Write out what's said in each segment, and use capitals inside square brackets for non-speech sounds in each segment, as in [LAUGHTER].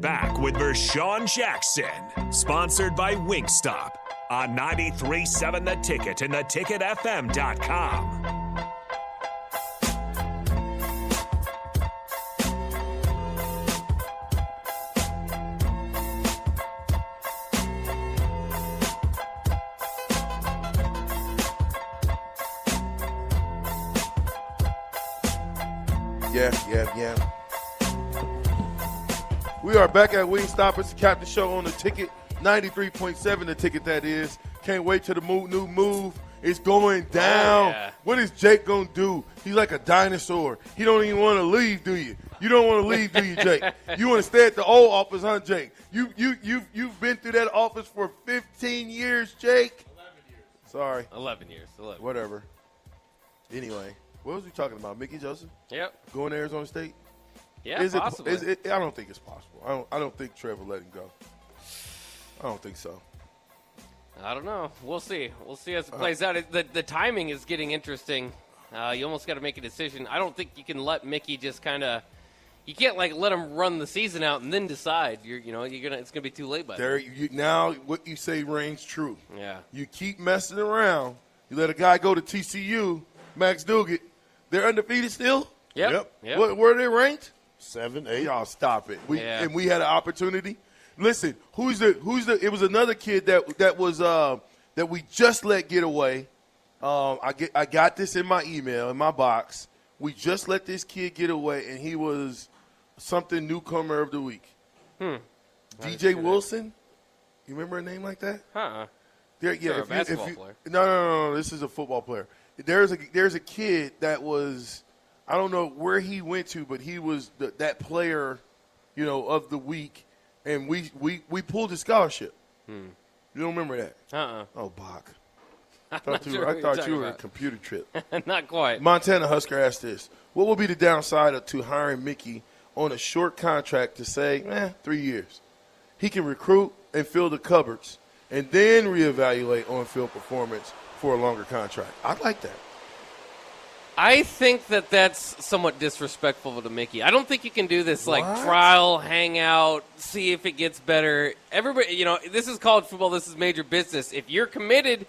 Back with Vershawn Jackson, sponsored by Wingstop on 93.7 The Ticket and theticketfm.com. Yeah, yeah, yeah. We are back at Wingstop. It's the Captain Show on the ticket. 93.7 the ticket that is. Can't wait to the move, new move It's going oh, down. Oh, yeah. What is Jake going to do? He's like a dinosaur. He don't even want to leave, do you? You don't want to leave, do you, Jake? [LAUGHS] You want to stay at the old office, huh, Jake? You you you you've been through that office for 15 years, Jake. 11 years. Sorry. 11 years. 11. Whatever. Anyway, what was we talking about? Mickey Joseph Yep. going to Arizona State? Yeah, is possibly. is it? I don't think it's possible. I don't. I don't think Trevor let him go. I don't think so. I don't know. We'll see. We'll see as it Uh, plays out. It- The, the timing is getting interesting. Uh, you almost got to make a decision. I don't think you can let Mickey just kind of. You can't like let him run the season out and then decide. You're, you know, you're gonna. It's gonna be too late by. There, you, now what you say rings true. Yeah. You keep messing around. You let a guy go to TCU, Max Duggan. They're undefeated still. Yep. Yep. Yep. What, where are they ranked? Seven, eight. Y'all stop it. We Yeah. and we had an opportunity. Listen, who's the who's the? It was another kid that that was uh, that we just let get away. Um, I get I got this in my email in my box. We just let this kid get away, and he was something newcomer of the week. Hmm. DJ Wilson. You remember a name like that? Huh. There, yeah, Or a if you- basketball if you, player. No, no, no, no. This is a football player. There's a there's a kid that was I don't know where he went to, but he was the, that player, you know, of the week, and we we we pulled his scholarship. Hmm. You don't remember that? Uh-uh. Oh, Bach. [LAUGHS] I thought you, sure were, I thought you were a computer trip. [LAUGHS] Not quite. Montana Husker asked this: What will be the downside of, to hiring Mickey on a short contract to say, eh, three years? He can recruit and fill the cupboards, and then reevaluate on-field performance for a longer contract. I'd like that. I think that that's somewhat disrespectful to Mickey. I don't think you can do this like What? trial, hang out, see if it gets better. Everybody, you know, this is college football. This is major business. If you're committed,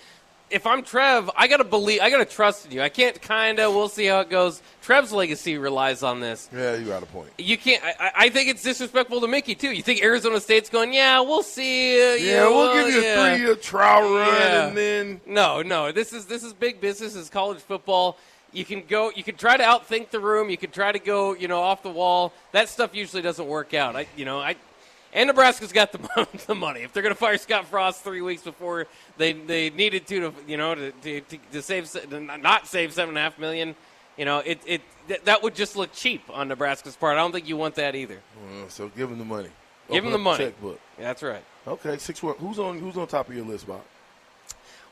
if I'm Trev, I gotta believe, I gotta trust in you. I can't kind of. We'll see how it goes. Trev's legacy relies on this. Yeah, you got a point. You can't. I, I- think it's disrespectful to Mickey too. You think Arizona State's going? Yeah, we'll see. Uh, Yeah, we'll give you a three-year trial run, Yeah. and then No, no. This is this is big business. It's college football. You can go. You can try to outthink the room. You can try to go. You know, off the wall. That stuff usually doesn't work out. I, you know, I. And Nebraska's got the, [LAUGHS] the money. If they're going to fire Scott Frost three weeks before they they needed to, to you know, to, to, to, save to not save seven and a half million, you know, it it th- that would just look cheap on Nebraska's part. I don't think you want that either. So give him the money. Give Open him the money. Checkbook. That's right. Okay, six one. Who's on? Who's on top of your list, Bob?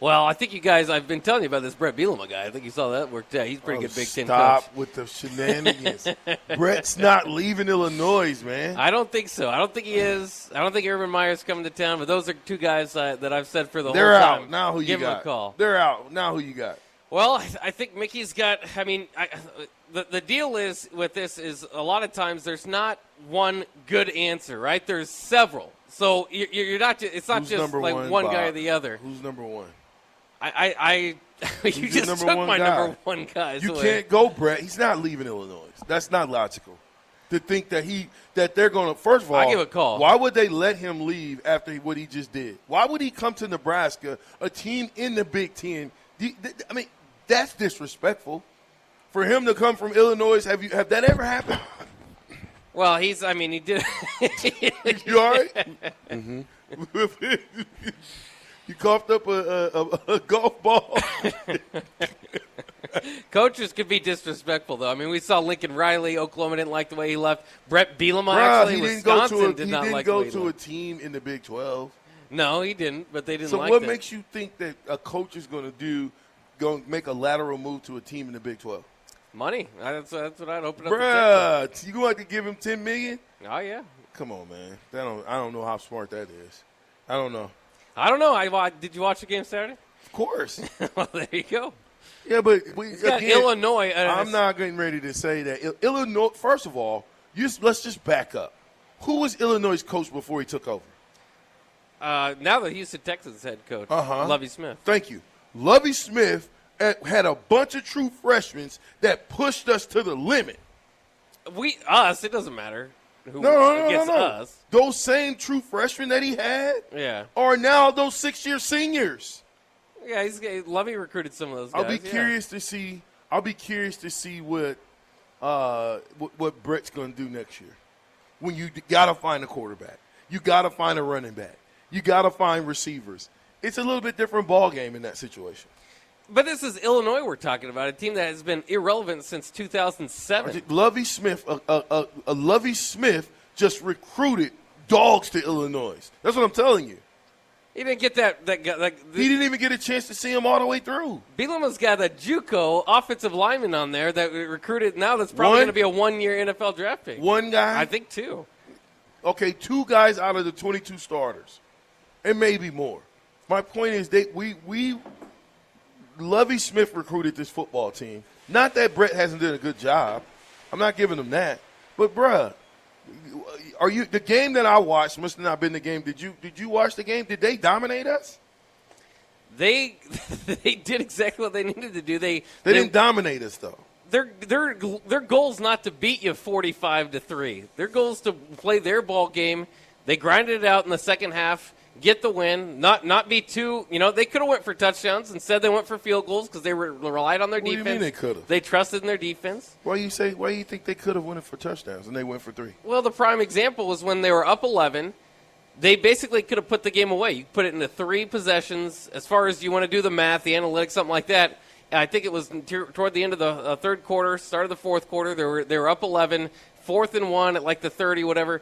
Well, I think you guys. I've been telling you about this Bret Bielema guy. I think you saw that worked out. He's a pretty Oh, good Big Ten Stop with the shenanigans. Bret's not leaving Illinois, man. I don't think so. I don't think he is. I don't think Urban Meyer's coming to town. But those are two guys uh, that I've said for the They're whole time. They're out now. Who you Give got? him a call. They're out now. Who you got? Well, I, I think Mickey's got. I mean, I, the the deal is with this is a lot of times there's not one good answer, right? There's several. So you're, you're not. It's not Who's just like one, one guy or the other. Who's number one? I, I, I [LAUGHS] you just took one my guy? number one guy. You away. can't go, Bret. He's not leaving Illinois. That's not logical. To think that he that they're going to first of all, I'll give a call. Why would they let him leave after what he just did? Why would he come to Nebraska, a team in the Big Ten? I mean, that's disrespectful. For him to come from Illinois, have you have that ever happened? Well, he's. I mean, he did. [LAUGHS] [LAUGHS] You all right? mm-hmm. You coughed up a, a, a, golf ball. [LAUGHS] [LAUGHS] Coaches can be disrespectful, though. I mean, we saw Lincoln Riley, Oklahoma didn't like the way he left. Bret Bielema, actually, he didn't go Wisconsin to a, did he not didn't like go the way he to a team in the Big 12. No, he didn't, but they didn't So like what that. makes you think that a coach is going to do, going to make a lateral move to a team in the Big 12? Money. That's, that's what I'd open up. Bruh, you going to give him 10 million? check for. Oh, yeah. Come on, man. That don't, I don't know how smart that is. I don't know. I don't know. I wa- Did you watch the game Saturday? Of course. [LAUGHS] well, there you go. yeah, but we, again, Illinois. uh, I'm not getting ready to say that Illinois. First of all, just, let's just back up. Who was Illinois' coach before he took over? Uh, now the Houston Texans head coach, Uh-huh. Lovie Smith. Thank you. Lovie Smith uh, had a bunch of true freshmen that pushed us to the limit. We us. It doesn't matter who No, no, no, no, against no. us. Those same true freshmen that he had Yeah, are now those six-year seniors. yeah. He's Lovie recruited some of those. guys. I'll be yeah. curious to see. I'll be curious to see what uh, what, what Bret's going to do next year. When you got to find a quarterback, you got to find a running back, you got to find receivers. It's a little bit different ball game in that situation. But this is Illinois we're talking about, a team that has been irrelevant since 2007. Lovie Smith, a, a, Lovie Smith just recruited dogs to Illinois. That's what I'm telling you. He didn't get that. That, guy- that He didn't even get a chance to see him all the way through. Bielema's got a JUCO offensive lineman on there that we recruited now. That's probably going to be a one-year NFL draft pick. One guy, I think two. okay, two guys out of the 22 starters, and maybe more. My point is, they we we Lovie Smith recruited this football team. Not that Bret hasn't done a good job. I'm not giving him that, but bruh, are you the game that I watched? Must have not been the game. Did you did you watch the game? Did they dominate us? They [LAUGHS] they did exactly what they needed to do. They They didn't dominate us though. their their their goal is not to beat you 45 to 3. Their goal is to play their ball game. They grinded it out in the second half, get the win, not not be too, you know, they could have went for touchdowns. Instead they went for field goals because they were, relied on their What do you defense. mean they coulda? They trusted in their defense. Why you say? Why you think they could have went it for touchdowns and they went for three? Well, the prime example was when they were up 11. They basically could have put the game away. You put it into three possessions. As far as you want to do the math, the analytics, something like that. I think it was toward the end of the uh, third quarter, start of the fourth quarter. They were they were up 11, fourth and one at like the 30, whatever.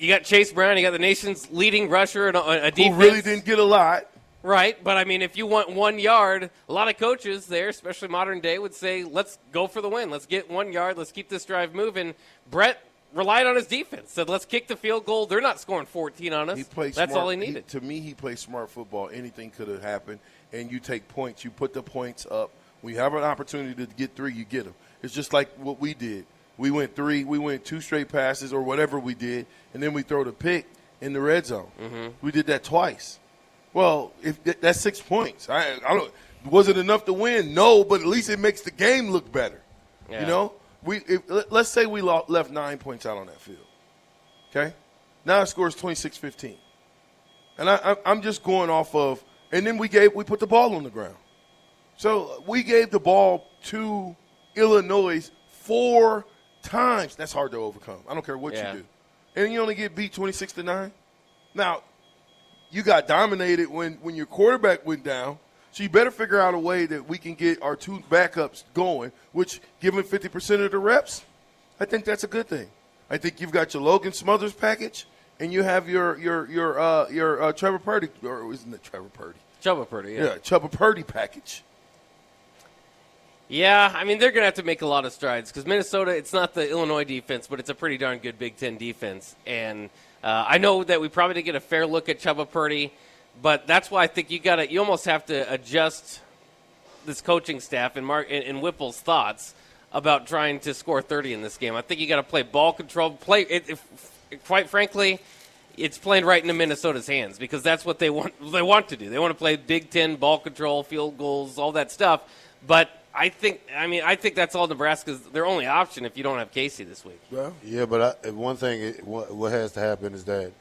You got Chase Brown, you got the nation's leading rusher and a, a Who really didn't get a lot? Right, but I mean, if you want one yard, a lot of coaches there, especially modern day, would say, "Let's go for the win. Let's get one yard. Let's keep this drive moving." Bret relied on his defense. Said, "Let's kick the field goal. They're not scoring 14 on us. He played. That's smart. all he needed." to me, he played smart football. Anything could have happened, and you take points. You put the points up. When you have an opportunity to get three, you get them. It's just like what we did. We went three. We went two straight passes or whatever we did, and then we throw the pick in the red zone. Mm-hmm. We did that twice. Well, if th- that's six points, I, I don't. Was it enough to win? No, but at least it makes the game look better. Yeah. You know, we if, let- let's say we left nine points out on that field. Okay, now the score is 26-15. and I, I, I'm just going off of. And then we gave we put the ball on the ground. So we gave the ball to Illinois four times. That's hard to overcome. I don't care what Yeah. you do, and you only get beat 26 to nine. Now you got dominated when, when your quarterback went down. So you better figure out a way that we can get our two backups going, which, given 50% of the reps, I think that's a good thing. I think you've got your Logan Smothers package, and you have your your your uh, your uh, Trevor Purdy, or isn't it Trevor Purdy? Chuba Purdy, Yeah, Trevor Purdy package. Yeah, I mean they're going to have to make a lot of strides because Minnesota. It's not the Illinois defense, but it's a pretty darn good Big Ten defense. And uh, I know that we probably didn't get a fair look at Chuba Purdy, but that's why I think you got to. You almost have to adjust this coaching staff and Mark and, and Whipple's thoughts about trying to score 30 in this game. I think you got to play ball control. Play it, quite frankly, it's playing right into Minnesota's hands because that's what they want. They want to do. They want to play Big Ten ball control, field goals, all that stuff. But I think, I mean, I think that's all Nebraska's their only option if you don't have Casey this week. Well, Yeah, but I, one thing, it- what, what has to happen is that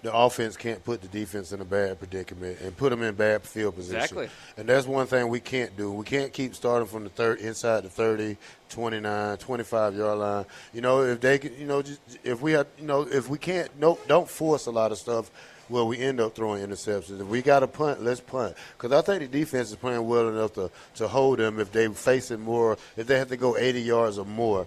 the offense can't put the defense in a bad predicament and put them in bad field position. Exactly. And that's one thing we can't do. We can't keep starting from the third inside the 30, 29, 25 yard line. You know, if they, can, you know, just if we have, you know, if we can't, no, don't force a lot of stuff. Where we end up throwing interceptions. If we got to punt, let's punt. Because I think the defense is playing well enough to, to hold them if they facing more, if they have to go 80 yards or more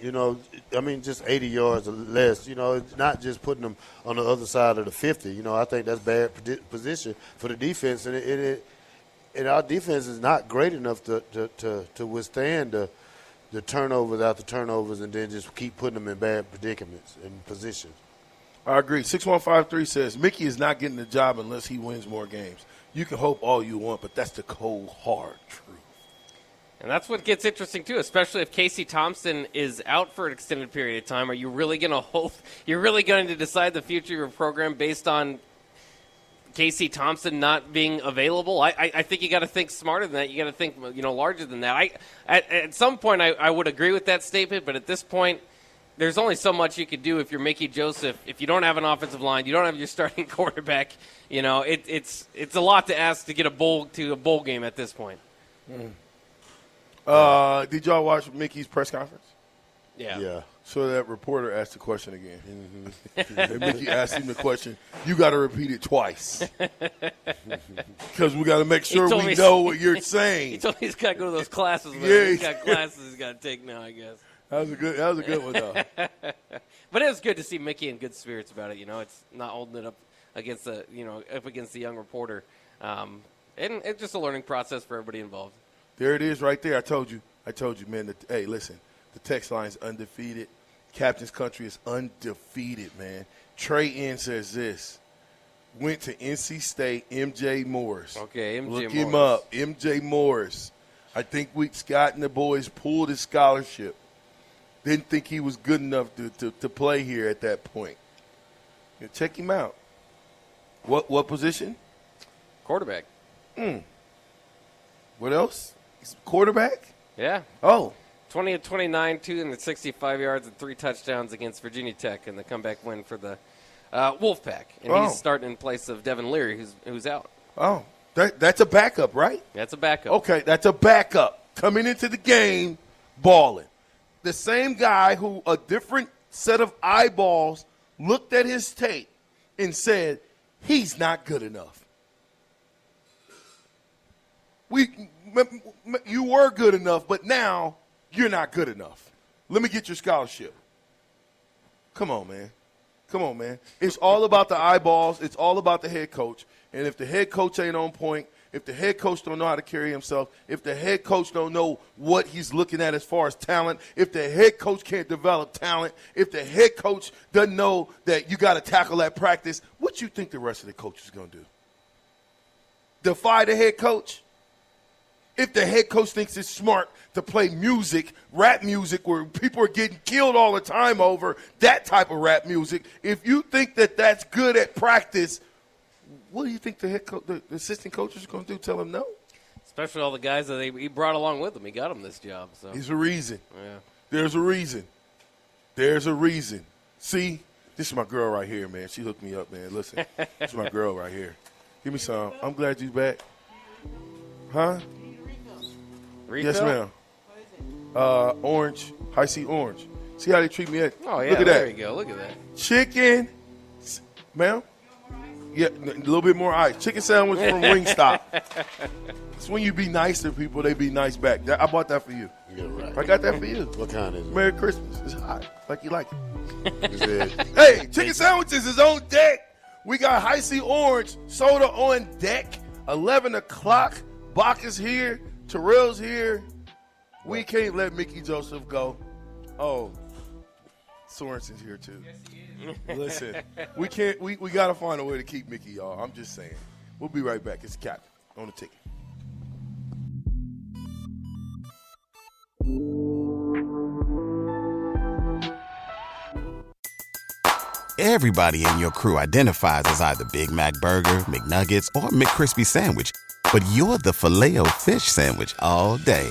you know, I mean, just 80 yards or less. You know, it's not just putting them on the other side of the 50. You know, I think that's bad position for the defense, and it, it, it and our defense is not great enough to to, to, to withstand the the turnovers after turnovers, and then just keep putting them in bad predicaments and positions. I agree. 6153 says Mickey is not getting the job unless he wins more games. You can hope all you want, but that's the cold, hard truth. And that's what gets interesting too, especially if Casey Thompson is out for an extended period of time. Are you really going to hold? [LAUGHS] You're really going to decide the future of your program based on Casey Thompson not being available? I, I, I think you got to think smarter than that. You got to think you know larger than that. I at, at some point I, I would agree with that statement, but at this point. There's only so much you could do if you're Mickey Joseph. If you don't have an offensive line, you don't have your [LAUGHS] starting quarterback. You know, it, it's it's a lot to ask to get a bowl to a bowl game at this point. Uh, did y'all watch Mickey's press conference? Yeah. Yeah. So that reporter asked the question again. and [LAUGHS] Mickey asked him the question. You got to repeat it twice [LAUGHS] because we got to make sure we me- know what you're saying. He saying. told me he's got to go to those classes. Man. Yeah, he's he- got classes he's got to take now, I guess. That was a good. That was a good one though. [LAUGHS] But it was good to see Mickey in good spirits about it. You know, it's not holding it up against the you know up against the young reporter, um, and it's just a learning process for everybody involved. There it is, right there. I told you. I told you, man. That, hey, listen. The text line's undefeated. Captain's country is undefeated, man. Trey N says this. Went to NC State. MJ Morris. Okay, MJ Look him up. MJ Morris. I think we Scott and the boys pulled his scholarship. Didn't think he was good enough to, to, to play here at that point. Yeah, check him out. What what position? Quarterback. Hmm. What else? He's quarterback? Yeah. Oh. 20 of 29, 265 yards and three touchdowns against Virginia Tech in the comeback win for the uh, Wolfpack. And Oh. he's starting in place of Devin Leary, who's, who's out. Oh. That, that's a backup, right? That's a backup. Okay, that's a backup coming into the game, balling. The same guy who a different set of eyeballs looked at his tape and said he's not good enough. We, you were good enough, but now you're not good enough. Let me get your scholarship. Come on, man. Come on, man. It's all about the eyeballs. It's all about the head coach. And if the head coach ain't on point, if the head coach don't know how to carry himself, if the head coach don't know what he's looking at as far as talent, if the head coach can't develop talent, if the head coach doesn't know that you got to tackle that practice, what you think the rest of the coach is going to do? Defy the head coach? if the head coach thinks it's smart to play music, rap music, where people are getting killed all the time over that type of rap music, if you think that that's good at practice, what do you think the head co- the, assistant coach is going to do? Tell him no. Especially all the guys that they, he brought along with him. He got him this job. So There's a reason. yeah. There's a reason. There's a reason. See, this is my girl right here, man. She hooked me up, man. Listen, this is my girl right here. Give me some. I'm glad you back. Huh? Refill? Yes, ma'am. Uh, orange, Hi-C orange. See how they treat me at? Oh yeah, Look at there that. you go. Look at that. Chicken, ma'am. Yeah, a little bit more ice. Chicken sandwich from [LAUGHS] Wingstop. it's when you be nice to people, they be nice back. That- I bought that for you. Yeah, right. I got that for you. What kind is it? Merry Christmas. It's hot, like you like it. Is it? [LAUGHS] Hey, chicken sandwiches is on deck. We got Hi-C orange soda on deck. Eleven o'clock. Bach is here. Terrell's here. We can't let Mickey Joseph go. Oh, Sorensen's here too. [LAUGHS] Listen, [LAUGHS] we can't. We, we got to find a way to keep Mickey, y'all. I'm just saying. We'll be right back. It's Captain on the ticket. Everybody in your crew identifies as either Big Mac Burger, McNuggets, or McCrispy Sandwich. but you're the Filet-O-Fish Sandwich all day.